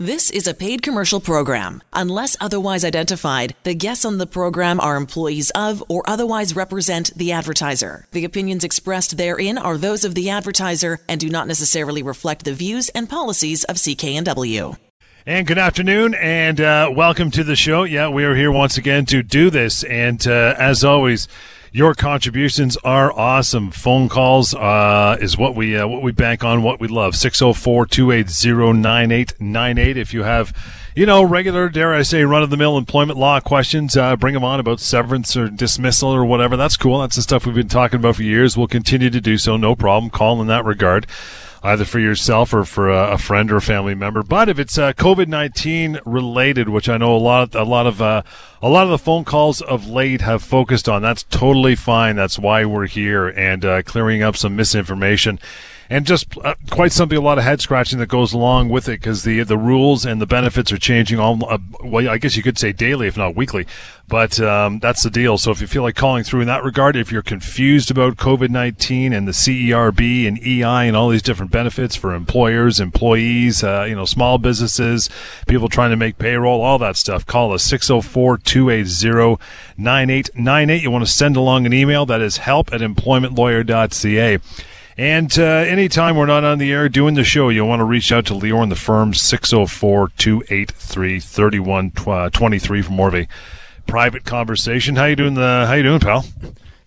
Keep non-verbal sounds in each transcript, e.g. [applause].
This is a paid commercial program. Unless otherwise identified, the guests on the program are employees of or otherwise represent the advertiser. The opinions expressed therein are those of the advertiser and do not necessarily reflect the views and policies of CKNW. And good afternoon, and uh, welcome to the show. Yeah, we are here once again to do this, and uh, as always. Your contributions are awesome. Phone calls uh, is what we uh, what we bank on, what we love. 604-280-9898. If you have, you know, regular, dare I say, run-of-the-mill employment law questions, uh, bring them on about severance or dismissal or whatever. That's cool. That's the stuff we've been talking about for years. We'll continue to do so. No problem. Call in that regard either for yourself or for a, a, friend or a family member. But if it's uh, COVID nineteen related, which I know a lot, a lot of uh, a lot of the phone calls of late have focused on, that's totally fine. That's why we're here and uh, clearing up some misinformation and just uh, quite something a lot of head scratching that goes along with it because the the rules and the benefits are changing all uh, well I guess you could say daily if not weekly. But um, that's the deal. So if you feel like calling through in that regard if you're confused about COVID-19 and the CERB and EI and all these different benefits for employers employees uh, you know small businesses people trying to make payroll all that stuff call us 604-280-9898 you want to send along an email? That is help at employmentlawyer.ca and uh, anytime we're not on the air doing the show, you'll want to reach out to Lior and the firm 604 283 3123 for more of a private conversation. How you doing? The how you doing, pal?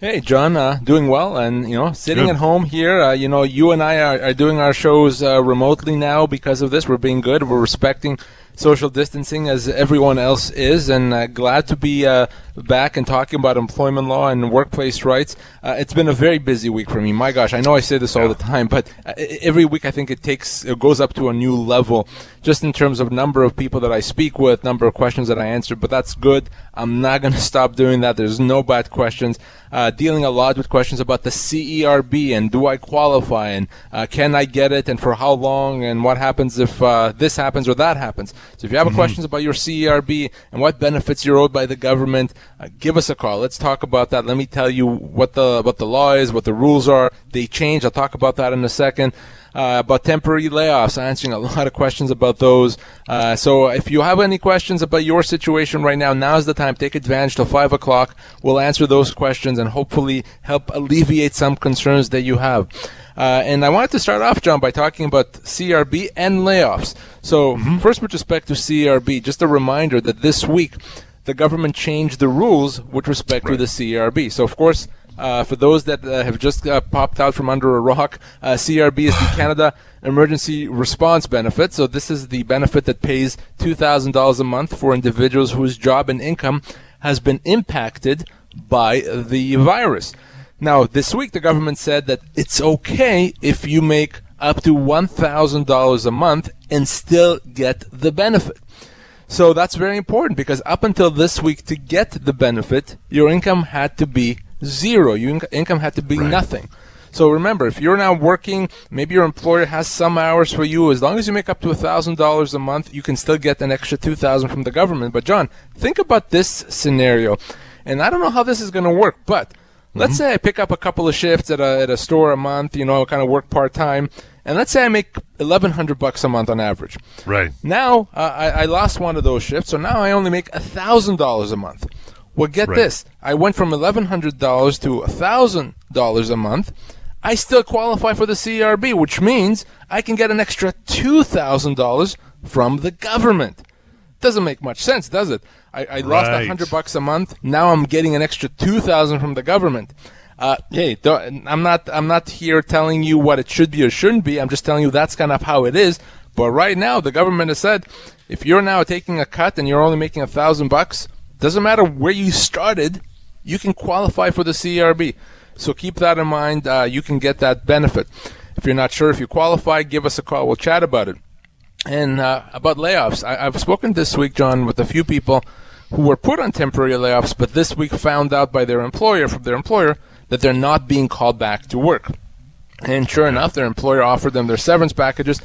Hey, John, uh, doing well, and you know, sitting good. at home here. Uh, you know, you and I are, are doing our shows uh, remotely now because of this. We're being good. We're respecting social distancing as everyone else is, and uh, glad to be uh, back and talking about employment law and workplace rights. Uh, it's been a very busy week for me. My gosh, I know I say this all the time, but uh, every week I think it takes it goes up to a new level, just in terms of number of people that I speak with, number of questions that I answer. But that's good. I'm not going [laughs] to stop doing that. There's no bad questions. Uh, dealing a lot with questions about the CERB and do I qualify and uh, can I get it and for how long and what happens if uh, this happens or that happens. So if you have mm-hmm. questions about your CERB and what benefits you're owed by the government, uh, give us a call. Let's talk about that. Let me tell you what the what the law is, what the rules are. They change. I'll talk about that in a second. Uh, about temporary layoffs, answering a lot of questions about those. Uh, so if you have any questions about your situation right now, now's the time. Take advantage till five o'clock. We'll answer those questions and hopefully help alleviate some concerns that you have. Uh, and I wanted to start off, John, by talking about CERB and layoffs. So, mm-hmm. first, with respect to CERB, just a reminder that this week the government changed the rules with respect right. to the CERB. So, of course, uh, for those that uh, have just uh, popped out from under a rock, uh, CERB is the [sighs] Canada Emergency Response Benefit. So, this is the benefit that pays $2,000 a month for individuals whose job and income has been impacted by the virus. Now, this week, the government said that it's okay if you make up to $1,000 a month and still get the benefit. So that's very important because up until this week, to get the benefit, your income had to be zero. Your in- income had to be right. nothing. So remember, if you're now working, maybe your employer has some hours for you. As long as you make up to thousand dollars a month, you can still get an extra two thousand from the government. But John, think about this scenario, and I don't know how this is going to work, but let's mm-hmm. say I pick up a couple of shifts at a at a store a month. You know, I kind of work part time and let's say I make eleven hundred bucks a month on average. Right. Now uh, I, I, lost one of those shifts, so now I only make thousand dollars a month. Well, get right. this: I went from eleven hundred dollars to thousand dollars a month. I still qualify for the CERB, which means I can get an extra two thousand dollars from the government. Doesn't make much sense, does it? I, I lost a hundred bucks a month. Now I'm getting an extra two thousand from the government. Uh, hey, I'm not I'm not here telling you what it should be or shouldn't be. I'm just telling you that's kind of how it is. But right now, the government has said if you're now taking a cut and you're only making a thousand bucks, doesn't matter where you started, you can qualify for the CERB. So keep that in mind. Uh, you can get that benefit. If you're not sure if you qualify, give us a call. We'll chat about it. And uh, about layoffs, I, have spoken this week, John, with a few people who were put on temporary layoffs, but this week found out by their employer, from their employer, that they're not being called back to work. And sure enough, their employer offered them their severance packages,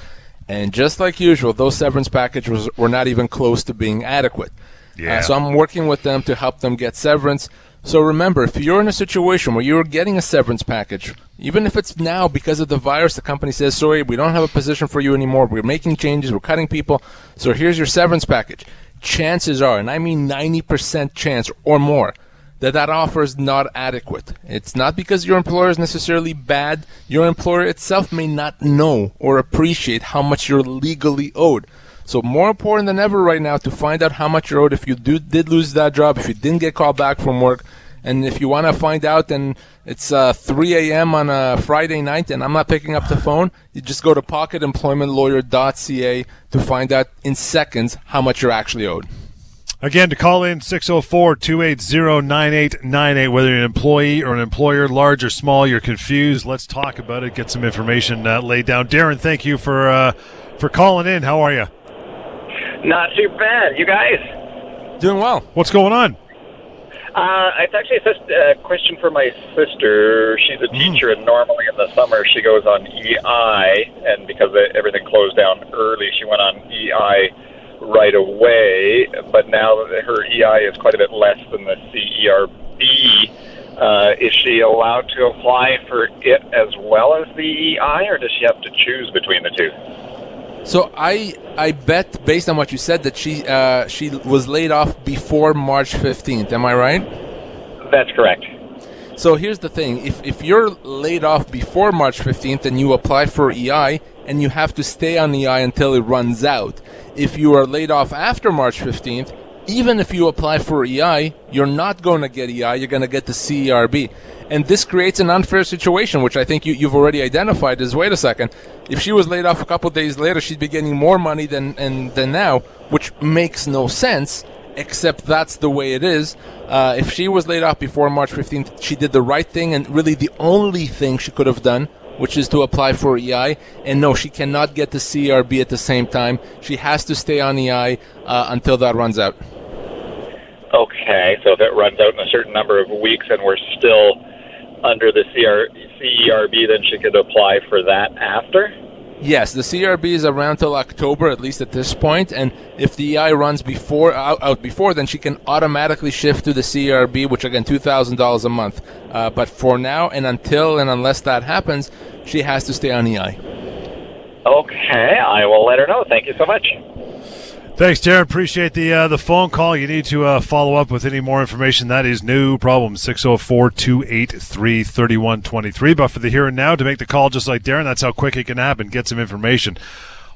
and just like usual, those severance packages were not even close to being adequate. Uh, yeah. Uh, so I'm working with them to help them get severance. So remember, if you're in a situation where you're getting a severance package, even if it's now because of the virus, the company says, sorry, we don't have a position for you anymore. We're making changes. We're cutting people. So here's your severance package. Chances are, and I mean 90% chance or more, that that offer is not adequate. It's not because your employer is necessarily bad. Your employer itself may not know or appreciate how much you're legally owed. So more important than ever right now to find out how much you're owed if you do, did lose that job, if you didn't get called back from work, and if you want to find out, and it's uh, 3 a.m. on a Friday night, and I'm not picking up the phone, you just go to pocketemploymentlawyer.ca to find out in seconds how much you're actually owed. Again, to call in 604 280 9898, whether you're an employee or an employer, large or small, you're confused. Let's talk about it, get some information uh, laid down. Darren, thank you for, uh, for calling in. How are you? Not too bad. You guys? Doing well. What's going on? Uh, it's actually a question for my sister. She's a teacher, and normally in the summer she goes on EI, and because everything closed down early, she went on EI right away, but now her EI is quite a bit less than the CERB. Uh, is she allowed to apply for it as well as the EI, or does she have to choose between the two? So I I bet based on what you said that she uh, she was laid off before March fifteenth. Am I right? That's correct. So here's the thing: if if you're laid off before March fifteenth and you apply for EI and you have to stay on EI until it runs out, if you are laid off after March 15th, even if you apply for EI, you're not going to get EI, you're going to get the CERB. And this creates an unfair situation, which I think you, have already identified is wait a second, if she was laid off a couple days later, she'd be getting more money than, and, than now, which makes no sense, except that's the way it is. Uh, if she was laid off before March 15th, she did the right thing, and really the only thing she could have done which is to apply for EI. And no, she cannot get the CERB at the same time. She has to stay on EI uh, until that runs out. Okay, so if it runs out in a certain number of weeks and we're still under the CR- CERB, then she could apply for that after? Yes, the CERB is around till October, at least at this point. and if the EI runs before out, out before, then she can automatically shift to the CERB, which again two thousand dollars a month. Uh, but for now and until and unless that happens, she has to stay on EI. Okay, I will let her know. Thank you so much. Thanks, Darren. Appreciate the uh, the phone call. You need to uh, follow up with any more information. That is new problem. 604 283 3123. But for the here and now, to make the call just like Darren, that's how quick it can happen. Get some information.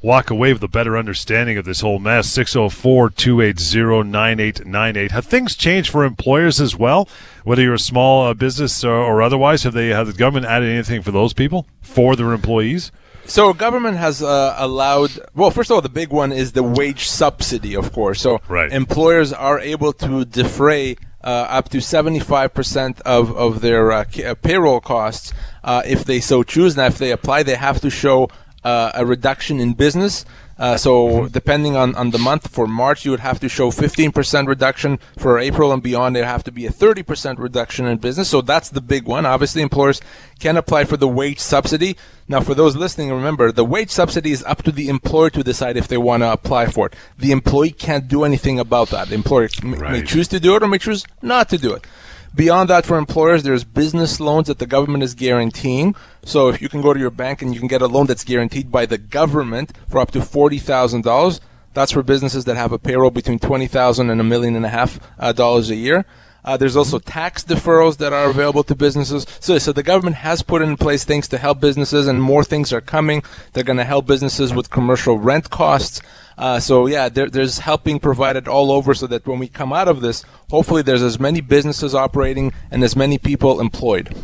Walk away with a better understanding of this whole mess. 604 280 9898. Have things changed for employers as well? Whether you're a small uh, business or, or otherwise, have they have the government added anything for those people, for their employees? So government has uh, allowed. Well, first of all, the big one is the wage subsidy, of course. So right. employers are able to defray uh, up to 75% of, of their uh, uh, payroll costs uh, if they so choose. Now, if they apply, they have to show uh, a reduction in business. Uh, so depending on, on the month, for March you would have to show 15% reduction. For April and beyond, there have to be a 30% reduction in business. So that's the big one. Obviously, employers can apply for the wage subsidy. Now, for those listening, remember the wage subsidy is up to the employer to decide if they want to apply for it. The employee can't do anything about that. The employer right. may choose to do it or may choose not to do it. Beyond that, for employers, there's business loans that the government is guaranteeing. So if you can go to your bank and you can get a loan that's guaranteed by the government for up to forty thousand dollars, that's for businesses that have a payroll between twenty thousand and a million and a half dollars a year. Uh, there's also tax deferrals that are available to businesses. So, so the government has put in place things to help businesses, and more things are coming. They're going to help businesses with commercial rent costs. Uh, so yeah, there, there's helping provided all over, so that when we come out of this, hopefully there's as many businesses operating and as many people employed.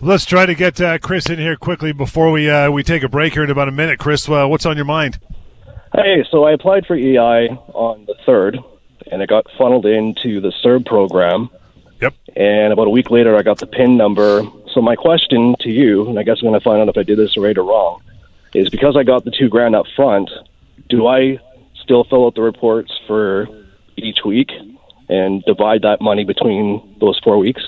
Let's try to get uh, Chris in here quickly before we uh, we take a break here in about a minute. Chris, uh, what's on your mind? Hey, so I applied for EI on the third and it got funneled into the CERB program. Yep. And about a week later, I got the PIN number. So my question to you, and I guess I'm going to find out if I did this right or wrong, is because I got the two grand up front, do I still fill out the reports for each week and divide that money between those four weeks?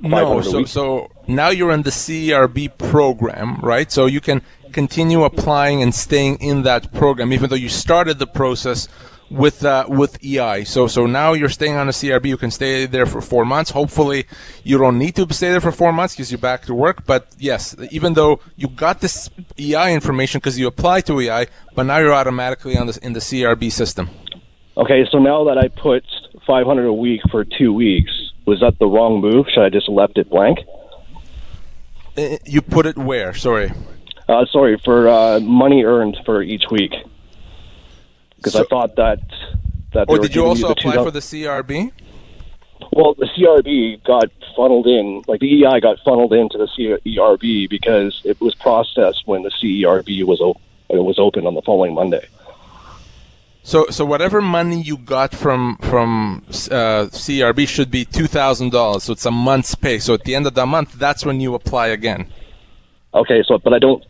No, so, so now you're in the CERB program, right? So you can continue applying and staying in that program, even though you started the process with uh, with EI. So so now you're staying on a CERB. You can stay there for four months. Hopefully, you don't need to stay there for four months because you're back to work. But yes, even though you got this EI information because you applied to EI, but now you're automatically on this in the CERB system. Okay, so now that I put 500 a week for two weeks, was that the wrong move? Should I just left it blank? Uh, You put it where? Sorry. Uh, sorry for uh, money earned for each week, because I thought that that. Or did you also apply 2000 for the CERB? Well, the CERB got funneled in, like the EI got funneled into the CERB because it was processed when the CERB was op- it was open on the following Monday. So, so whatever money you got from from uh, CERB should be two thousand dollars. So it's a month's pay. So at the end of the month, that's when you apply again. Okay, so but I don't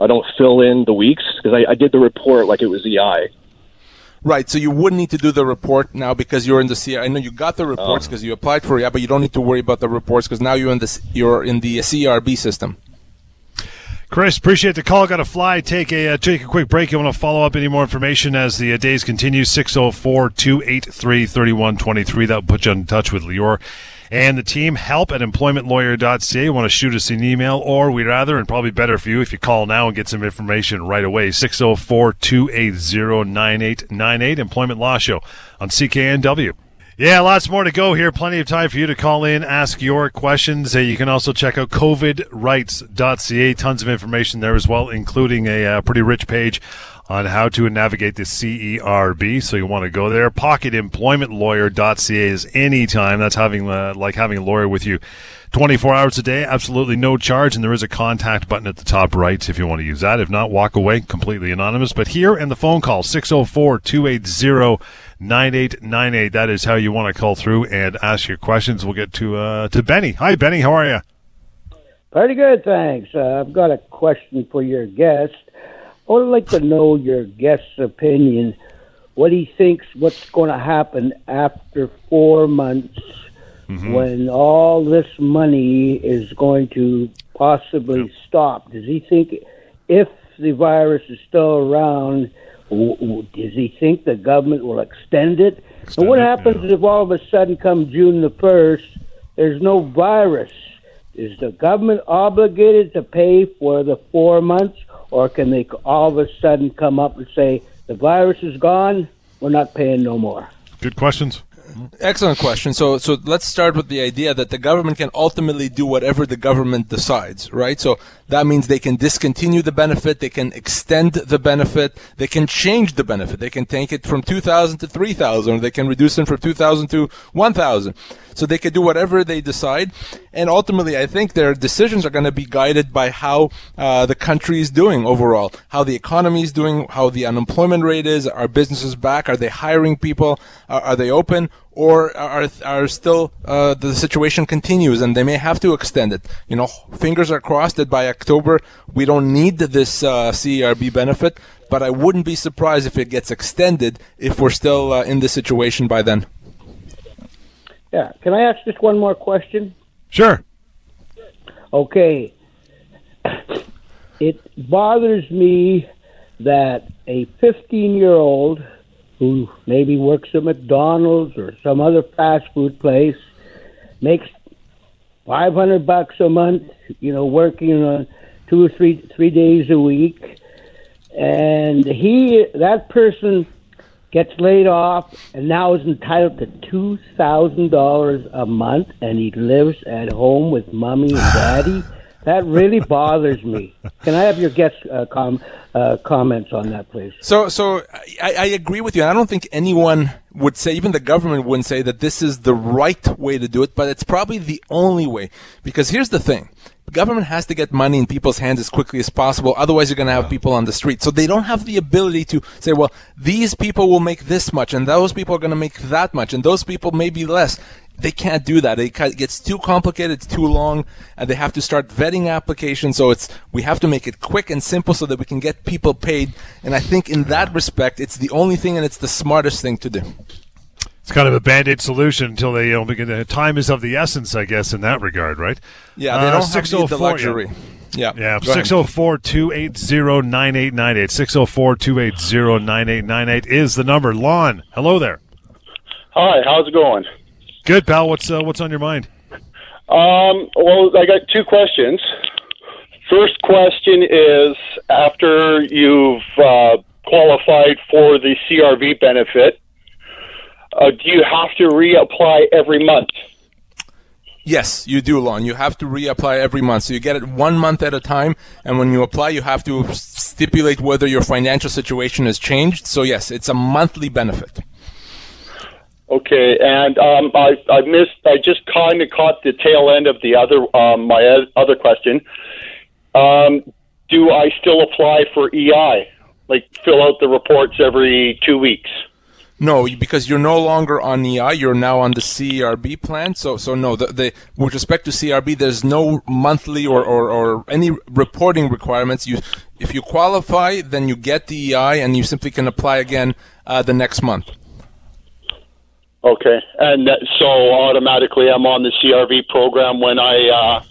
I don't fill in the weeks because I, I did the report like it was EI. Right. So you wouldn't need to do the report now because you're in the CERB. I know you got the reports because you applied for it, but you don't need to worry about the reports because now you're in this you're in the CERB system. Chris, appreciate the call. Got to fly. Take a uh, take a quick break. You want to follow up any more information as the uh, days continue? 604 283 3123. That will put you in touch with Lior and the team. Help at employmentlawyer.ca. You want to shoot us an email, or we'd rather, and probably better for you if you call now and get some information right away. 604 280 9898. Employment Law Show on CKNW. Yeah, lots more to go here. Plenty of time for you to call in, ask your questions. Uh, you can also check out covidrights.ca. Tons of information there as well, including a uh, pretty rich page on how to navigate the CERB. So you want to go there. Pocketemploymentlawyer.ca is anytime. That's having uh, like having a lawyer with you 24 hours a day. Absolutely no charge. And there is a contact button at the top right if you want to use that. If not, walk away completely anonymous. But here and the phone call 604 280 9898. That is how you want to call through and ask your questions. We'll get to uh, to Benny. Hi, Benny. How are you? Pretty good, thanks. Uh, I've got a question for your guest. I would like to know your guest's opinion. What he thinks what's going to happen after four months mm-hmm. when all this money is going to possibly stop. Does he think if the virus is still around, w- w- does he think the government will extend it? and what it, happens yeah. if all of a sudden, come June the 1st, there's no virus? Is the government obligated to pay for the four months, or can they all of a sudden come up and say, the virus is gone, we're not paying no more? Good questions. Excellent question. So, so let's start with the idea that the government can ultimately do whatever the government decides, right? So that means they can discontinue the benefit, they can extend the benefit, they can change the benefit, they can take it from 2,000 to 3,000, or they can reduce it from 2,000 to 1,000. So they can do whatever they decide, and ultimately, I think their decisions are going to be guided by how uh, the country is doing overall, how the economy is doing, how the unemployment rate is, are businesses back, are they hiring people, are, are they open, or are are still uh, the situation continues and they may have to extend it. You know, fingers are crossed that by October we don't need this uh, CERB benefit, but I wouldn't be surprised if it gets extended if we're still uh, in this situation by then. Yeah. Can I ask just one more question? Sure. Okay. It bothers me that a 15 year old who maybe works at McDonald's or some other fast food place makes 500 bucks a month, you know, working on two or three three days a week. And he that person gets laid off and now is entitled to two thousand dollars a month and he lives at home with mommy and daddy [sighs] [laughs] that really bothers me can i have your guest uh, com- uh, comments on that please So, so I, I agree with you. I don't think anyone would say, even the government wouldn't say that this is the right way to do it, but it's probably the only way. Because here's the thing. Government has to get money in people's hands as quickly as possible. Otherwise, you're going to have people on the street. So they don't have the ability to say, well, these people will make this much and those people are going to make that much and those people maybe less. They can't do that. It gets too complicated. It's too long, and they have to start vetting applications. So it's we have to make it quick and simple so that we can get people paid. And I think in that respect, it's the only thing and it's the smartest thing to do. It's kind of a band-aid solution until they, you know, begin. to- Time is of the essence, I guess, in that regard, right? Yeah, they Uh, don't have the, the 604, yeah. luxury. Yeah. Yeah, Go ahead. 604 280 9898. 604 280 9898 is the number. Lon, hello there. Hi, how's it going? Good, pal. What's uh, what's on your mind? Um, well, I got two questions. First question is after you've uh, qualified for the CERB benefit, uh, do you have to reapply every month? Yes, you do, Lon. You have to reapply every month. So you get it one month at a time, and when you apply, you have to stipulate whether your financial situation has changed. So yes, it's a monthly benefit. Okay, and um, I, I missed. I just kind of caught the tail end of the other um, my other question. Um, do I still apply for EI? Like fill out the reports every two weeks? No, because you're no longer on EI, you're now on the CERB plan. So, so no, the, the with respect to CERB, there's no monthly or, or, or any reporting requirements. You, if you qualify, then you get the EI, and you simply can apply again uh, the next month. Okay, and that, so automatically I'm on the CERB program when I uh,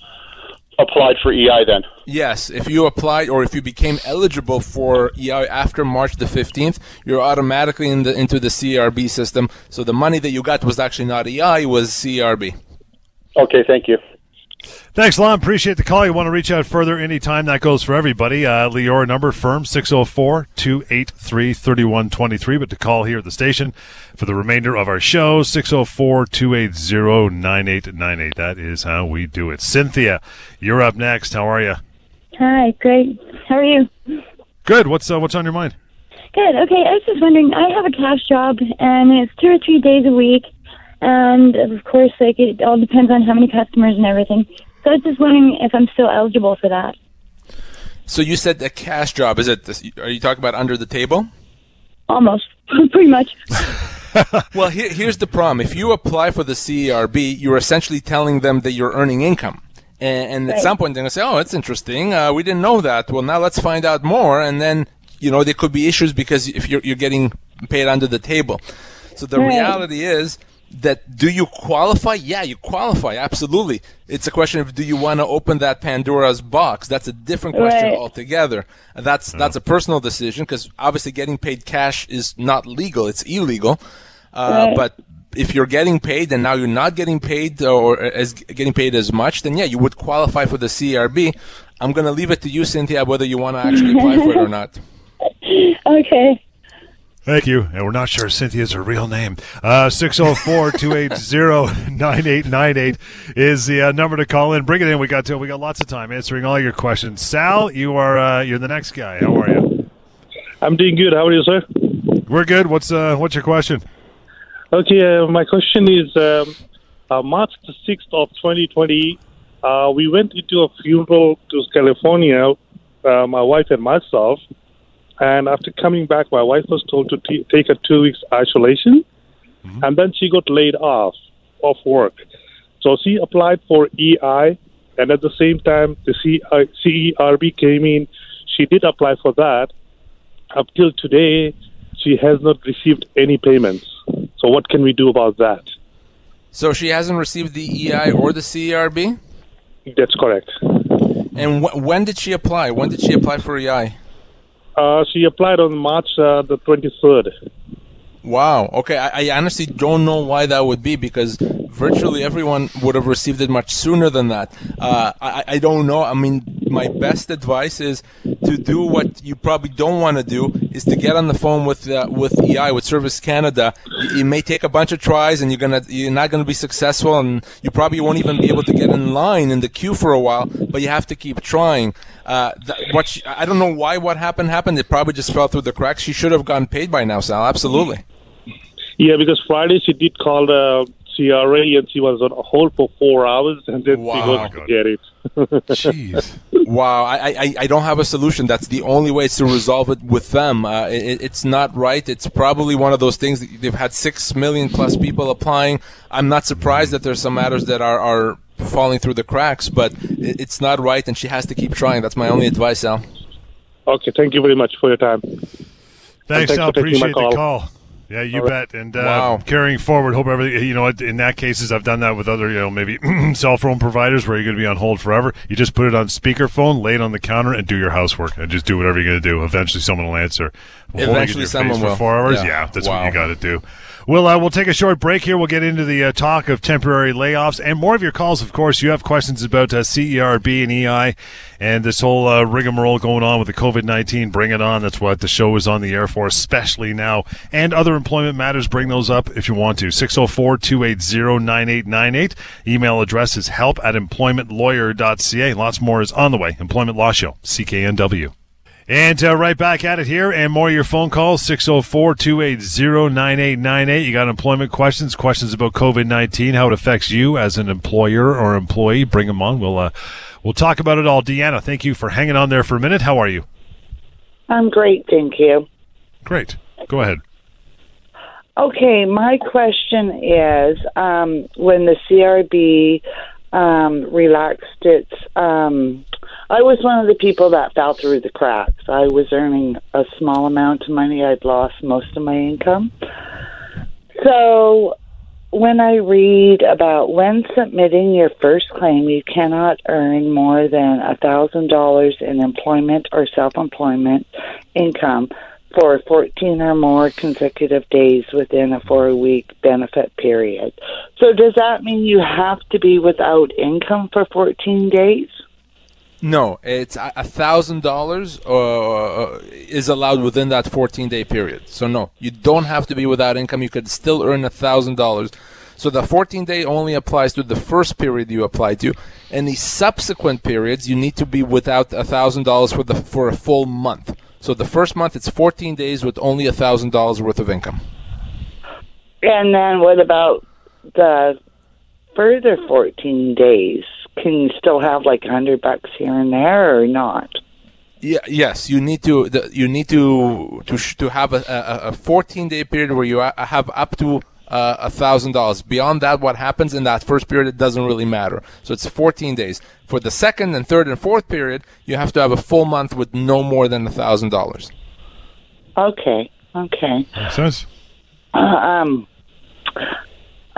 applied for EI. Then Yes, if you applied or if you became eligible for EI after March the 15th, you're automatically in the, into the CERB system. So the money that you got was actually not EI, it was CERB. okay, thank you. Thanks, Lon. Appreciate the call. You want to reach out further anytime. That goes for everybody. Uh, Leora number firm 604 283 3123. But to call here at the station for the remainder of our show 604 280 9898. That is how we do it. Cynthia, you're up next. How are you? Hi, great. How are you? Good. What's uh, what's on your mind? Good. Okay, I was just wondering. I have a cash job, and it's two or three days a week, and of course, like it all depends on how many customers and everything. So I was just wondering if I'm still eligible for that. So you said a cash job. Is it? This, are you talking about under the table? Almost, [laughs] pretty much. [laughs] Well, here, here's the problem. If you apply for the CERB, you're essentially telling them that you're earning income. And, and at some point, they're going to say, oh, that's interesting. Uh, we didn't know that. Well, now let's find out more. And then, you know, there could be issues because if you're, you're getting paid under the table. So the Right. reality is that do you qualify? Yeah, you qualify. Absolutely. It's a question of do you want to open that Pandora's box? That's a different question Right. altogether. And That's hmm. that's a personal decision because obviously getting paid cash is not legal; it's illegal. Uh, Right. But if you're getting paid and now you're not getting paid uh, or uh, as getting paid as much, then yeah, you would qualify for the CERB. I'm gonna leave it to you, Cynthia, whether you want to actually apply for it or [laughs] not. Okay. Thank you. And we're not sure Cynthia's her real name. Uh, 604 280 9898 is the uh, number to call in. Bring it in. We got to, we got lots of time answering all your questions. Sal, you are uh, you're the next guy. How are you? I'm doing good. How are you, sir? We're good. What's uh, what's your question? Okay, uh, my question is um, uh, March the 6th of 2020, uh, we went into a funeral to California, uh, my wife and myself. And after coming back, my wife was told to t- take a two weeks isolation. And then she got laid off of work. So she applied for EI. And at the same time, the C- uh, CERB came in. She did apply for that. Up till today, she has not received any payments. So what can we do about that? So she hasn't received the EI or the CERB. That's correct. And wh- when did she apply? When did she apply for EI? Uh, she applied on March uh, the 23rd. Wow. Okay. I, I honestly don't know why that would be because virtually everyone would have received it much sooner than that. Uh, I, I don't know. I mean, my best advice is to do what you probably don't want to do is to get on the phone with uh, with EI with Service Canada. It may take a bunch of tries and you're gonna you're not gonna be successful and you probably won't even be able to get in line in the queue for a while. But you have to keep trying. Uh, what she, I don't know why what happened happened. It probably just fell through the cracks. She should have gotten paid by now, Sal. Absolutely. Yeah, because Friday she did call the CRA and she was on hold for four hours and then Wow. she got to get it. [laughs] Jeez. Wow, I, I, I don't have a solution. That's the only way to resolve it with them. Uh, it, it's not right. It's probably one of those things that they've had six million plus people applying. I'm not surprised that there's some matters that are, are falling through the cracks, but it's not right, and she has to keep trying. That's my only advice, Al. okay, thank you very much for your time. Thanks, thanks Sal. for taking my Appreciate the call. call. Yeah, you All right. bet. And uh, Wow. carrying forward, hope everything. You know, in that cases, I've done that with other, you know, maybe [clears throat] cell phone providers where you're going to be on hold forever. You just put it on speakerphone, lay it on the counter, and do your housework, and just do whatever you're going to do. Eventually, someone will answer. Holding it in Eventually someone face for will. four hours. Yeah. Yeah, that's what you got to do. Well, uh, we'll take a short break here. We'll get into the uh, talk of temporary layoffs and more of your calls. Of course, you have questions about uh, CERB and EI and this whole uh, rigmarole going on with the COVID nineteen. Bring it on. That's what the show is on the air for, especially now. And other employment matters. Bring those up if you want to. 604-280-9898. Email address is help at employmentlawyer.ca. Lots more is on the way. Employment Law Show, CKNW. And uh, right back at it here, and more of your phone calls 604 280 9898. You got employment questions, questions about COVID 19, how it affects you as an employer or employee. Bring them on. We'll, uh, we'll talk about it all. Deanna, thank you for hanging on there for a minute. How are you? I'm great, thank you. Great. Go ahead. Okay, my question is um, when the CERB um, relaxed its. Um, I was one of the people that fell through the cracks. I was earning a small amount of money. I'd lost most of my income. So when I read about when submitting your first claim, you cannot earn more than a thousand dollars in employment or self-employment income for 14 or more consecutive days within a four-week benefit period. So does that mean you have to be without income for 14 days? No, it's a thousand dollars uh, is allowed within that 14 day period. So no, you don't have to be without income. You could still earn a thousand dollars. So the 14 day only applies to the first period you apply to. Any subsequent periods, you need to be without a thousand dollars for the for a full month. So the first month it's 14 days with only a thousand dollars worth of income. And then what about the further 14 days? Can you still have like a hundred bucks here and there or not? Yeah, yes, you need to the, you need to to sh- to have a, a, a 14 day period where you a- have up to uh, a thousand dollars. Beyond that, what happens in that first period it doesn't really matter. So it's 14 days. For the second and third and fourth period, you have to have a full month with no more than a thousand dollars. Okay, okay. Makes sense. Uh, um,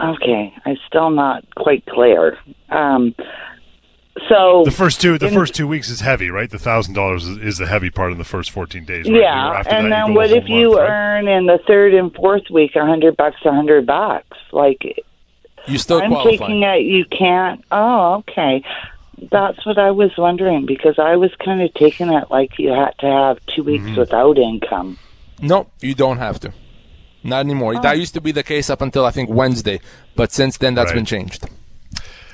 okay, I'm still not quite clear. Um, so The first two, the in- first two weeks is heavy, right? The thousand dollars is the heavy part in the first 14 days. Right? yeah, After and that, then what if you month, right? earn in the third and fourth week a hundred bucks, a hundred bucks? Like You still I'm qualify. taking it, you can't. Oh, okay. That's what I was wondering because I was kind of taking it like you had to have two weeks Mm-hmm. without income. No, you don't have to. Not anymore. That used to be the case up until I think Wednesday, but since then that's Right. been changed.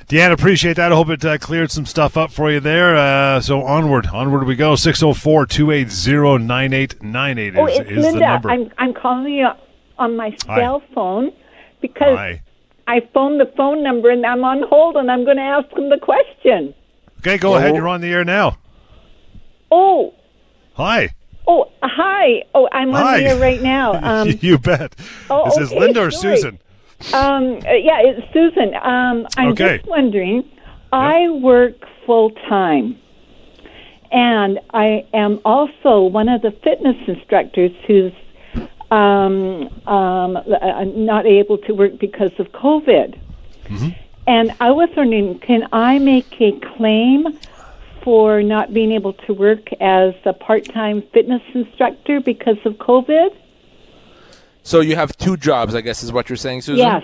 Deanna, appreciate that. I hope it uh, cleared some stuff up for you there. Uh, so onward, onward we go. 604-280-9898 is, Oh, it's is the Linda. number. I'm I'm calling you on my Hi. cell phone because Hi. I phoned the phone number and I'm on hold and I'm going to ask them the question. Okay, go ahead. You're on the air now. Oh, Hi. Oh, hi. Oh, I'm on Hi. the air right now. [laughs] Um, you bet. oh, this is okay, Linda or sorry. Susan? um, uh, yeah, it's Susan. Um, I'm Okay. just wondering. I work full time, and I am also one of the fitness instructors who's um, um, uh, not able to work because of COVID. And I was wondering, can I make a claim for not being able to work as a part-time fitness instructor because of COVID? So you have two jobs, I guess is what you're saying, Susan? Yes.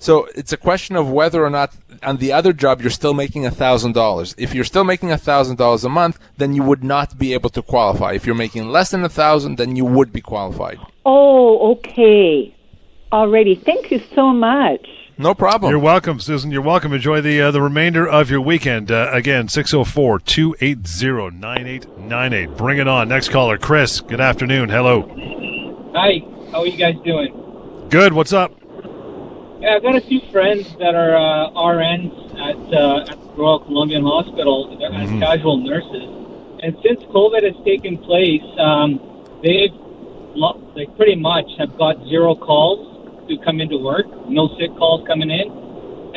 So it's a question of whether or not on the other job you're still making a thousand dollars. If you're still making a thousand dollars a month, then you would not be able to qualify. If you're making less than a thousand, then you would be qualified. Oh, okay. Already. Thank you so much. No problem. You're welcome, Susan. You're welcome. Enjoy the uh, the remainder of your weekend. Uh, again, 604-280-9898. Bring it on. Next caller, Chris. Good afternoon. Hello. Hi, how are you guys doing? Good. What's up? Yeah, I've got a few friends that are uh, RNs at, uh, at Royal Columbian Hospital They're as Mhm. casual nurses, and since COVID has taken place, um, they've lo- like pretty much have got zero calls to come into work, no sick calls coming in.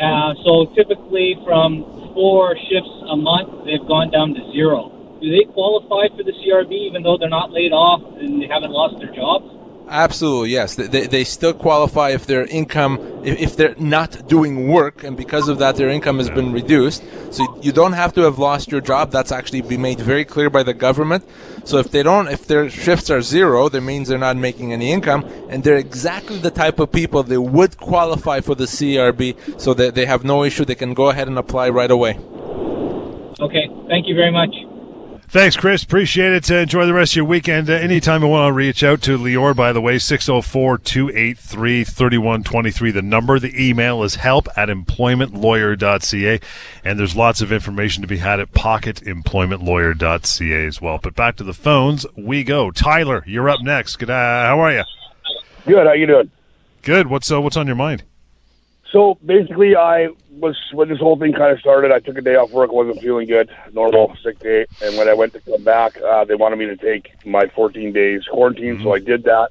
Uh, so typically, from four shifts a month, they've gone down to zero. Do they qualify for the CERB even though they're not laid off and they haven't lost their jobs? Absolutely, yes. They, they, still qualify if their income, if, if they're not doing work, and because of that, their income has been reduced. So you don't have to have lost your job. That's actually been made very clear by the government. So if they don't, if their shifts are zero, that means they're not making any income, and they're exactly the type of people that would qualify for the CERB. So that they have no issue. They can go ahead and apply right away. Okay, thank you very much. Thanks, Chris. Appreciate it. Uh, enjoy the rest of your weekend. Uh, anytime you want to reach out to Lior, by the way, 604 283 3123. The number, the email is help at employmentlawyer.ca. And there's lots of information to be had at pocketemploymentlawyer.ca as well. But back to the phones we go. Tyler, you're up next. Good, uh, how are you? Good. How you doing? Good. What's uh, what's on your mind? So basically, I was when this whole thing kind of started. I took a day off work, wasn't feeling good, normal sick day, and when I went to come back, uh, they wanted me to take my 14 days quarantine, so I did that.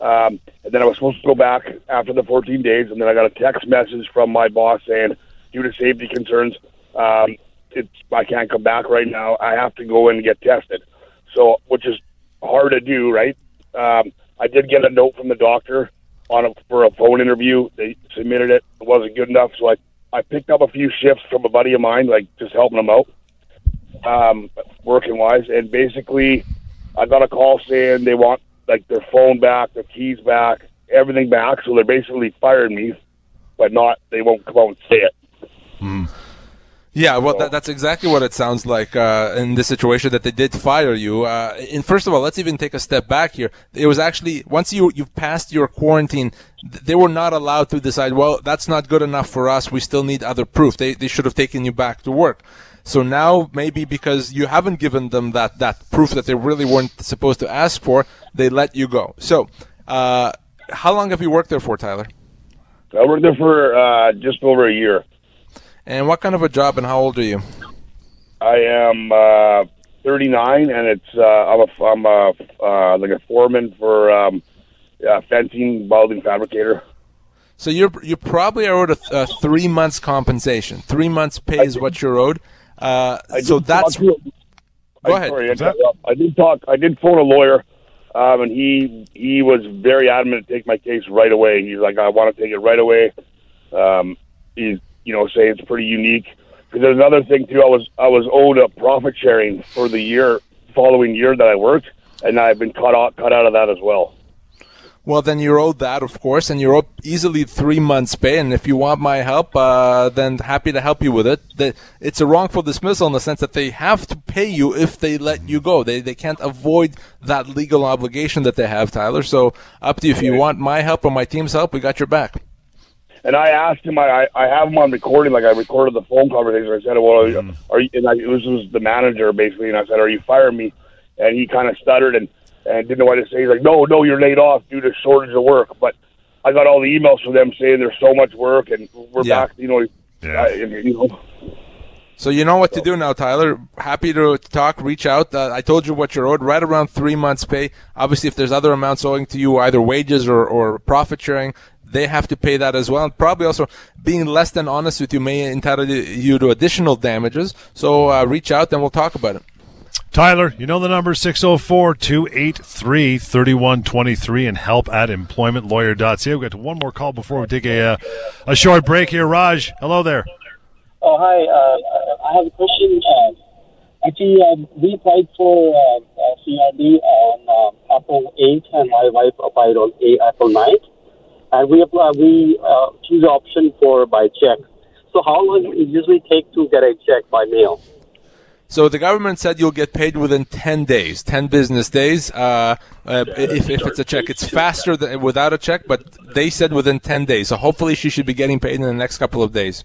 Um, and then I was supposed to go back after the 14 days, and then I got a text message from my boss saying, due to safety concerns, um, it's I can't come back right now. I have to go in and get tested. So, which is hard to do, right? Um, I did get a note from the doctor on a, for a phone interview. They submitted it. It wasn't good enough, so I I picked up a few shifts from a buddy of mine, like just helping them out, um, working wise. And basically, I got a call saying they want like their phone back, their keys back, everything back. So they're basically firing me, but not they won't come out and say it. Yeah, well, that, that's exactly what it sounds like uh, in this situation that they did fire you. Uh, and first of all, let's even take a step back here. It was actually once you you've passed your quarantine, they were not allowed to decide. Well, that's not good enough for us. We still need other proof. They they should have taken you back to work. So now maybe because you haven't given them that that proof that they really weren't supposed to ask for, they let you go. So, uh, how long have you worked there for, Tyler? I worked there for uh, just over a year. And what kind of a job and how old are you? I am uh, 39, and it's uh, I'm a I'm a uh, like a foreman for um, uh, fencing welding fabricator. So you're you probably are owed a, a three months compensation. Three months pay is what you're owed. Uh, so that's talk to- Go I, ahead. Sorry, I, cut you off. I did talk. I did phone a lawyer, um, and he he was very adamant to take my case right away. He's like, I want to take it right away. Um, he's you know say it's pretty unique. Because there's another thing too. I was I was owed a profit sharing for the year following year that I worked, and I've been cut out cut out of that as well. well, then you're owed that, of course, and you're owed easily three months pay. And if you want my help, uh, then happy to help you with it. The, it's a wrongful dismissal in the sense that they have to pay you if they let you go. They they can't avoid that legal obligation that they have, Tyler. So up to you. If you want my help or my team's help, we got your back. And I asked him, I, I have him on recording, like I recorded the phone conversation. I said, well, are you, and I, this was the manager basically, and I said, are you firing me? And he kind of stuttered and, and didn't know what to say. He's like, no, no, you're laid off due to shortage of work. But I got all the emails from them saying there's so much work and we're Yeah. back, you know, I, you know. So you know what to do now, Tyler. Happy to talk. Reach out. Uh, I told you what you're owed. Right around three months' pay. Obviously, if there's other amounts owing to you, either wages or, or profit sharing, they have to pay that as well. And probably also being less than honest with you may entitle you to additional damages. So uh, reach out, and we'll talk about it. Tyler, you know the number 604 283 3123 and help at employmentlawyer.ca. We've got one more call before we take a, uh, a short break here. Raj, hello there. Oh, hi. Uh, I have a question. Uh, actually, um, we applied for uh, uh, CERB on uh, April 8th, and my wife applied on A- April 9th. And we apply, we uh, choose option for by check. So, how long does it usually take to get a check by mail? So the government said you'll get paid within 10 days, 10 business days. Uh, uh, if, if it's a check, it's faster than without a check, but they said within 10 days. So hopefully she should be getting paid in the next couple of days.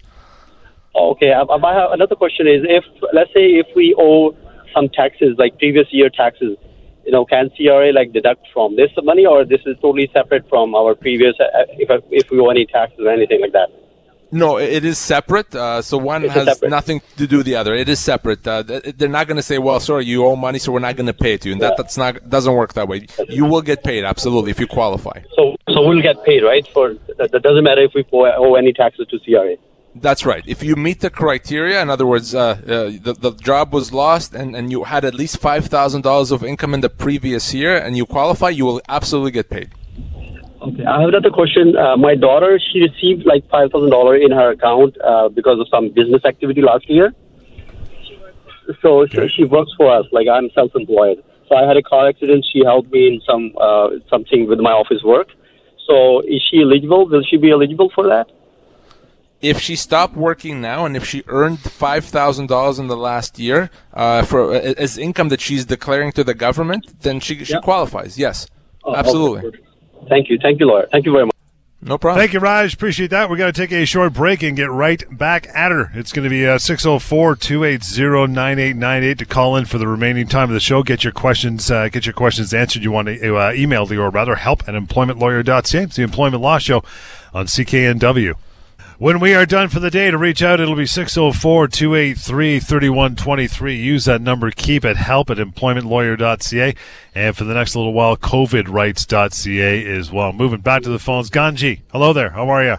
Okay. I, I have another question is if let's say if we owe some taxes like previous year taxes, you know, can CRA like deduct from this money or this is totally separate from our previous uh, if if we owe any taxes or anything like that? No, it is separate. Uh, so one It's has nothing to do with the other. It is separate. Uh, they're not going to say, "Well, sorry, you owe money, so we're not going to pay it to you." And that that's not doesn't work that way. You will get paid absolutely if you qualify. So so we'll get paid right for that, doesn't matter if we owe any taxes to CRA. That's right. If you meet the criteria, in other words, uh, uh, the, the job was lost and, and you had at least $5,000 of income in the previous year and you qualify, you will absolutely get paid. Okay, I have another question. Uh, my daughter, she received like five thousand dollar in her account uh, because of some business activity last year. So she, she works for us. Like I'm self-employed. So I had a car accident. She helped me in some uh, something with my office work. So is she eligible? Will she be eligible for that? If she stopped working now and if she earned five thousand dollars in the last year uh, for uh, as income that she's declaring to the government, then she she qualifies. Yes, Oh, absolutely. good. Thank you, thank you, lawyer. Thank you very much. No problem. Thank you, Raj. Appreciate that. We're going to take a short break and get right back at her. It's going to be uh, 604 280 9898 to call in for the remaining time of the show. Get your questions uh, get your questions answered. You want to uh, email the or rather help at employmentlawyer.ca. It's the Employment Law Show on CKNW. When we are done for the day, to reach out, it'll be 604 283 3123. Use that number. Keep it help at employmentlawyer.ca. And for the next little while, covidrights.ca as well. Moving back to the phones. Ganji, hello there. How are you?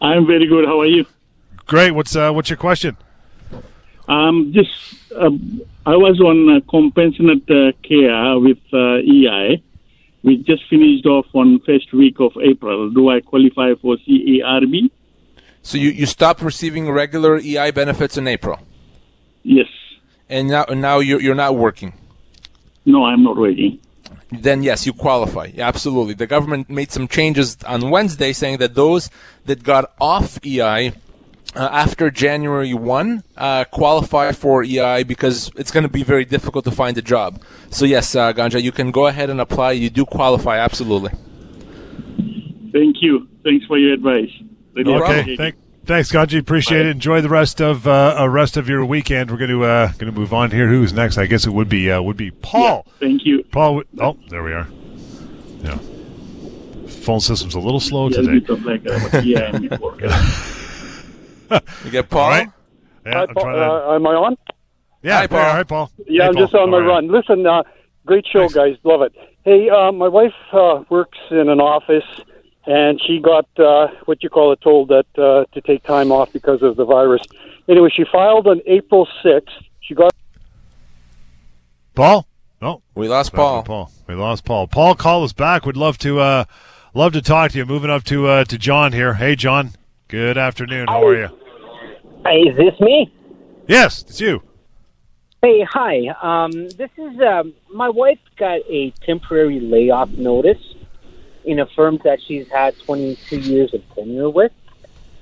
I'm very good. How are you? Great. What's uh, what's your question? Um, just uh, I was on uh, compassionate uh, care with uh, EI. We just finished off on first week of April. Do I qualify for CERB? So you, you stopped receiving regular EI benefits in April, Yes. and now now you're you're not working. No, I'm not working. Then yes, you qualify. Yeah, absolutely. The government made some changes on Wednesday, saying that those that got off EI uh, after January 1 uh, qualify for EI because it's going to be very difficult to find a job. So, yes, uh, Ganja, you can go ahead and apply. You do qualify, absolutely. Thank you. Thanks for your advice. Really okay. appreciate it. Thank, thanks, Ganji. Appreciate it. Enjoy the rest of uh, uh, rest of your weekend. We're going to uh, going to move on here. Who's next? I guess it would be uh, would be Paul. Thank you. Paul. Oh, there we are. Yeah. Phone system's a little slow Yeah, today. like, uh, [laughs] yeah. You get Paul? All right. Yeah, Hi, I'm Paul. to- Uh, am I on? yeah, Hi. Paul. Hi, Paul. Yeah, Hey, I'm Paul. just on How my are you? run. Listen, uh, great show, guys. Love it. Hey, uh, my wife uh, works in an office, and she got uh, what you call it told that uh, to take time off because of the virus. Anyway, she filed on April 6th. She got Paul. No, We lost Paul. Paul. We lost Paul. Paul, call us back. We'd love to uh, love to talk to you. Moving up to uh, to John here. Hey, John. Good afternoon. How are you? Hey, is this me? Yes, it's you. Hey, hi. Um, this is um, my wife got a temporary layoff notice in a firm that she's had 22 years of tenure with,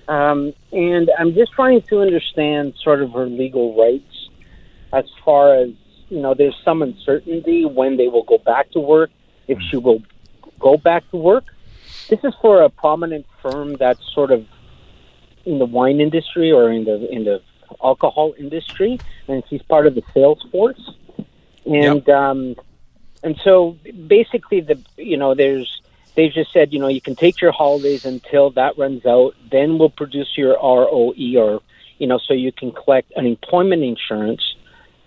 um, and I'm just trying to understand sort of her legal rights as far as you know. There's some uncertainty when they will go back to work, if she will go back to work. This is for a prominent firm that's sort of in the wine industry or in the in the alcohol industry, and she's part of the sales force. And um, and so basically, the you know there's they just said you know you can take your holidays until that runs out, then we'll produce your ROE or you know so you can collect unemployment insurance.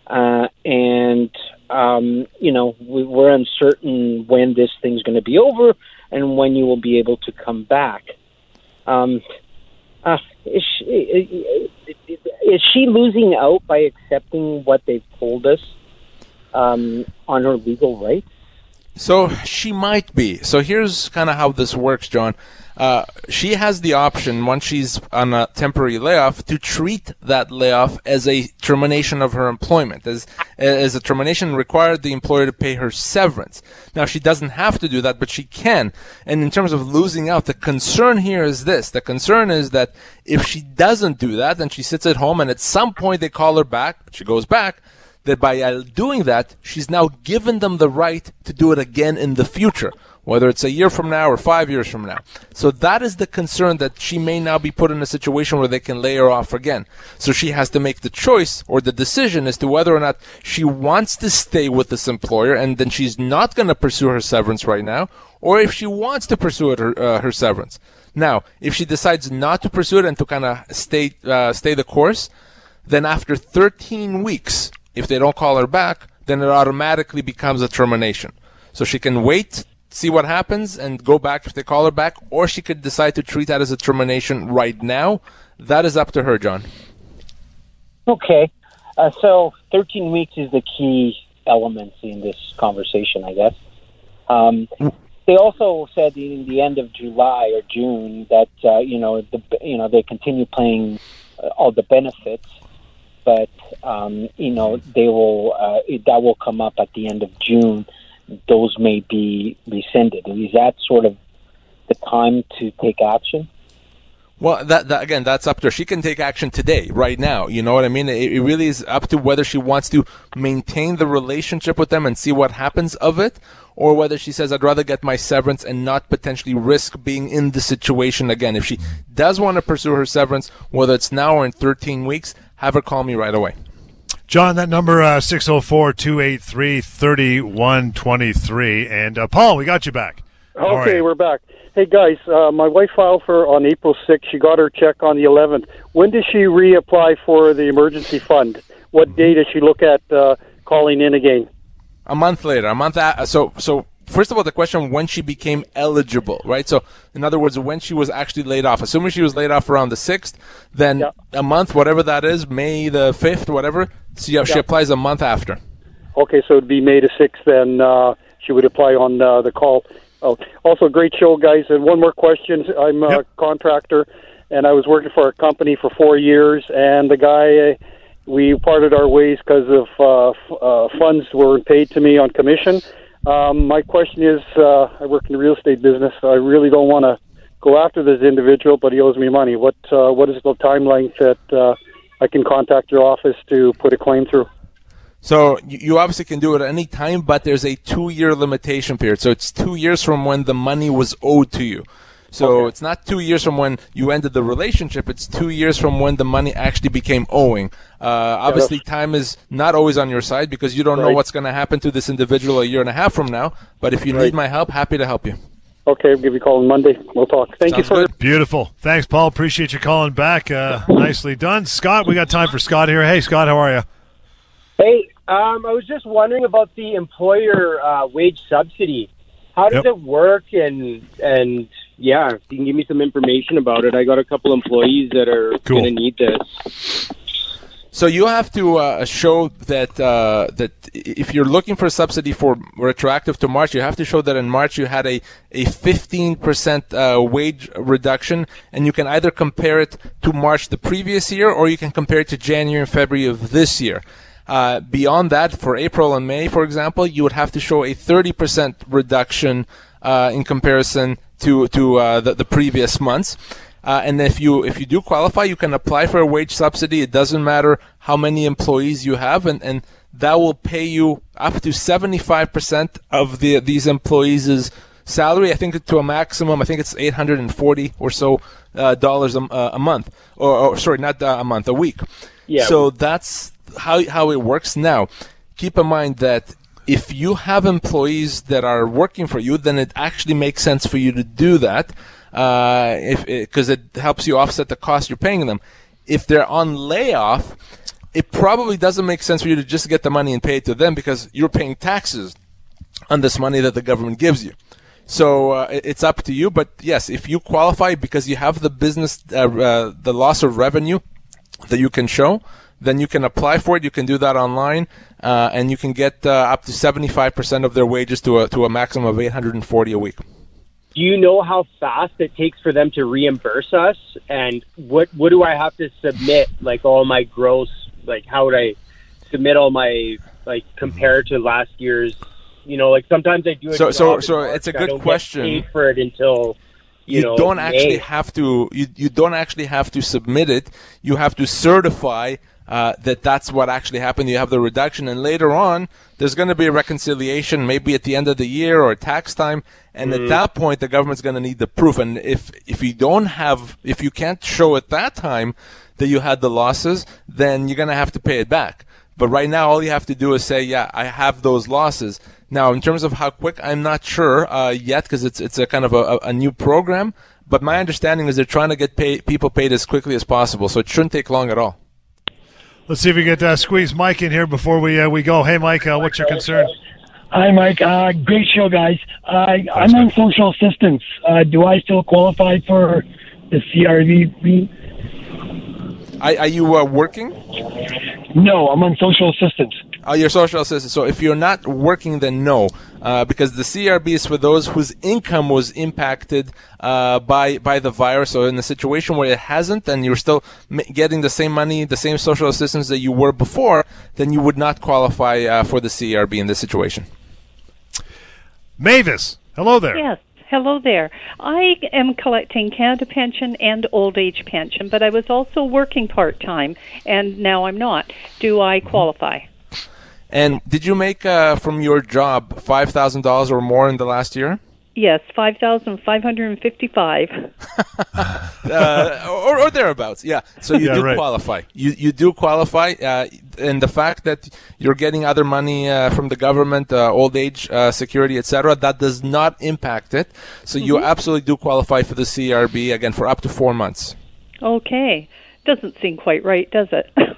Uh, and um, you know we, we're uncertain when this thing's going to be over and when you will be able to come back. Um, uh, is, she, is she losing out by accepting what they've told us um, on her legal rights? So she might be. So here's kind of how this works, John. Uh, she has the option once she's on a temporary layoff to treat that layoff as a termination of her employment, as as a termination required the employer to pay her severance. Now she doesn't have to do that, but she can. And in terms of losing out, the concern here is this: the concern is that if she doesn't do that, and she sits at home, and at some point they call her back, she goes back that by doing that, she's now given them the right to do it again in the future, whether it's a year from now or five years from now. So that is the concern that she may now be put in a situation where they can lay her off again. So she has to make the choice or the decision as to whether or not she wants to stay with this employer and then she's not going to pursue her severance right now, or if she wants to pursue it, her, uh, her severance. Now, if she decides not to pursue it and to kind of stay, uh, stay the course, then after 13 weeks, if they don't call her back, then it automatically becomes a termination. So she can wait, see what happens, and go back if they call her back, or she could decide to treat that as a termination right now that is up to her, John. Okay. Uh, so 13 weeks is the key element in this conversation, I guess. Um, they also said in the end of July or June that uh, you know the you know they continue paying uh, all the benefits, but um, you know they will uh, that will come up at the end of June. Those may be rescinded. Is that sort of the time to take action? Well, that, that again, that's up to her. She can take action today, right now. You know what I mean? It, it really is up to whether she wants to maintain the relationship with them and see what happens of it, or whether she says, I'd rather get my severance and not potentially risk being in the situation again. If she does want to pursue her severance, whether it's now or in 13 weeks, have her call me right away. John, that number uh, 604 283 3123. And uh, Paul, we got you back. Okay, you? we're back. Hey guys, uh, my wife filed for on April 6th. She got her check on the 11th. When does she reapply for the emergency fund? What day does she look at uh, calling in again? A month later, a month a so so first of all, the question when she became eligible, right? So in other words, when she was actually laid off. Assuming she was laid off around the sixth, then a month, whatever that is, May the fifth, whatever. She, she Yeah. applies a month after. Okay, so it'd be May the 6th, then uh, she would apply on uh, the call. Oh, also, great show, guys. And one more question. I'm a contractor, and I was working for a company for four years, and the guy, uh, we parted our ways because of uh, f- uh, funds weren't paid to me on commission. Um, my question is, uh, I work in the real estate business. I really don't want to go after this individual, but he owes me money. What uh, What is the timeline that uh, I can contact your office to put a claim through? So you, obviously can do it at any time, but there's a two-year limitation period. So it's two years from when the money was owed to you. So it's not two years from when you ended the relationship. It's two years from when the money actually became owing. Uh, obviously, time is not always on your side because you don't know what's going to happen to this individual a year and a half from now. But if you need my help, happy to help you. Okay, I'll give you a call on Monday. We'll talk. Thank you for Beautiful. Thanks, Paul. Appreciate you calling back. Uh, nicely done. Scott, we got time for Scott here. Hey, Scott, how are you? Hey, um, I was just wondering about the employer uh, wage subsidy. How does Yep. it work? And and yeah, if you can give me some information about it. I got a couple employees that are Cool. going to need this. So you have to uh, show that uh, that if you're looking for a subsidy for retroactive to March, you have to show that in March you had a a 15% uh, wage reduction, and you can either compare it to March the previous year, or you can compare it to January and February of this year. Uh, beyond that, for April and May, for example, you would have to show a 30% reduction uh, in comparison to to uh, the, the previous months. Uh, and if you if you do qualify, you can apply for a wage subsidy. It doesn't matter how many employees you have, and, and that will pay you up to 75% of the these employees' salary. I think to a maximum. I think it's 840 or so uh, dollars a, uh, a month, or, or sorry, not uh, a month, a week. Yeah. So that's how how it works now. Keep in mind that if you have employees that are working for you, then it actually makes sense for you to do that, uh, if because it, helps you offset the cost you're paying them. If they're on layoff, it probably doesn't make sense for you to just get the money and pay it to them because you're paying taxes on this money that the government gives you. So uh, it's up to you. But yes, if you qualify because you have the business, uh, uh, the loss of revenue that you can show, then you can apply for it. You can do that online, uh, and you can get uh, up to 75% of their wages to a, to a maximum of 840 a week. Do you know how fast it takes for them to reimburse us? And what what do I have to submit? Like all my gross, like how would I submit all my like compared to last year's? You know, like sometimes I do. A So- so- so it's a good question. paid for it until you, know, don't May. actually have to you, you don't actually have to submit it you have to certify uh, that that's what actually happened you have the reduction and later on there's going to be a reconciliation maybe at the end of the year or tax time and at Mhm. that point the government's going to need the proof and if if you don't have if you can't show at that time that you had the losses then you're going to have to pay it back but right now, all you have to do is say, "Yeah, I have those losses." Now, in terms of how quick, I'm not sure uh, yet because it's it's a kind of a, a new program. But my understanding is they're trying to get pay, people paid as quickly as possible, so it shouldn't take long at all. Let's see if we get uh, squeeze Mike in here before we uh, we go. Hey, Mike, uh, what's your concern? Hi, Mike. Uh, great show, guys. Uh, I'm on social assistance. Uh, do I still qualify for the CERB? Are, are you uh, working? No, I'm on social assistance. Oh, you're social assistant. So if you're not working, then no, uh, because the CERB is for those whose income was impacted uh, by by the virus. So in a situation where it hasn't, and you're still m- getting the same money, the same social assistance that you were before, then you would not qualify uh, for the CERB in this situation. Mavis, hello there. Yes. Hello there. I am collecting Canada pension and old age pension, but I was also working part time, and now I'm not. Do I qualify? And did you make uh, from your job five thousand dollars or more in the last year? Yes, five thousand five hundred and fifty-five. [laughs] uh, or, or thereabouts. Yeah. So you Yeah, do right. qualify. You you do qualify, uh, and the fact that you're getting other money uh, from the government, uh, old age uh, security, etc., that does not impact it. So you Mhm. absolutely do qualify for the CERB again for up to four months. Okay, doesn't seem quite right, does it? [laughs]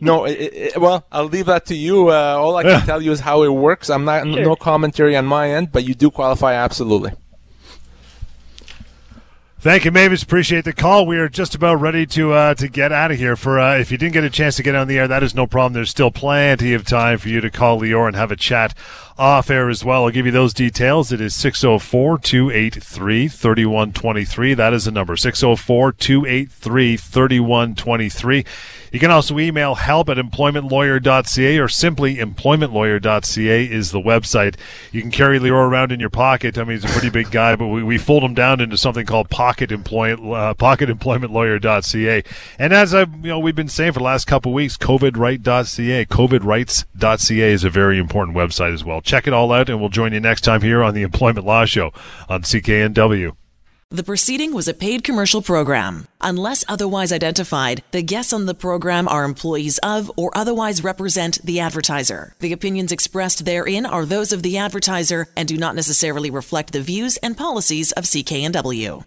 no, i i well, I'll leave that to you. Uh, all I can tell you is how it works. I'm not Sure. no commentary on my end, but you do qualify absolutely. Thank you, Mavis. Appreciate the call. We are just about ready to uh, to get out of here. For uh, if you didn't get a chance to get on the air, that is no problem. There's still plenty of time for you to call Lior and have a chat off air as well. I'll give you those details. It is 604 283 3123. That is the number 604 283 3123. You can also email help at employmentlawyer.ca or simply employmentlawyer.ca is the website. You can carry Lior around in your pocket. I mean, he's a pretty big guy, but we, we fold him down into something called pocket employment, uh, pocketemploymentlawyer.ca. And as I, you know, we've been saying for the last couple of weeks, covidright.ca, covidrights.ca is a very important website as well. Check it all out and we'll join you next time here on the Employment Law Show on CKNW. The proceeding was a paid commercial program. Unless otherwise identified, the guests on the program are employees of or otherwise represent the advertiser. The opinions expressed therein are those of the advertiser and do not necessarily reflect the views and policies of CKNW.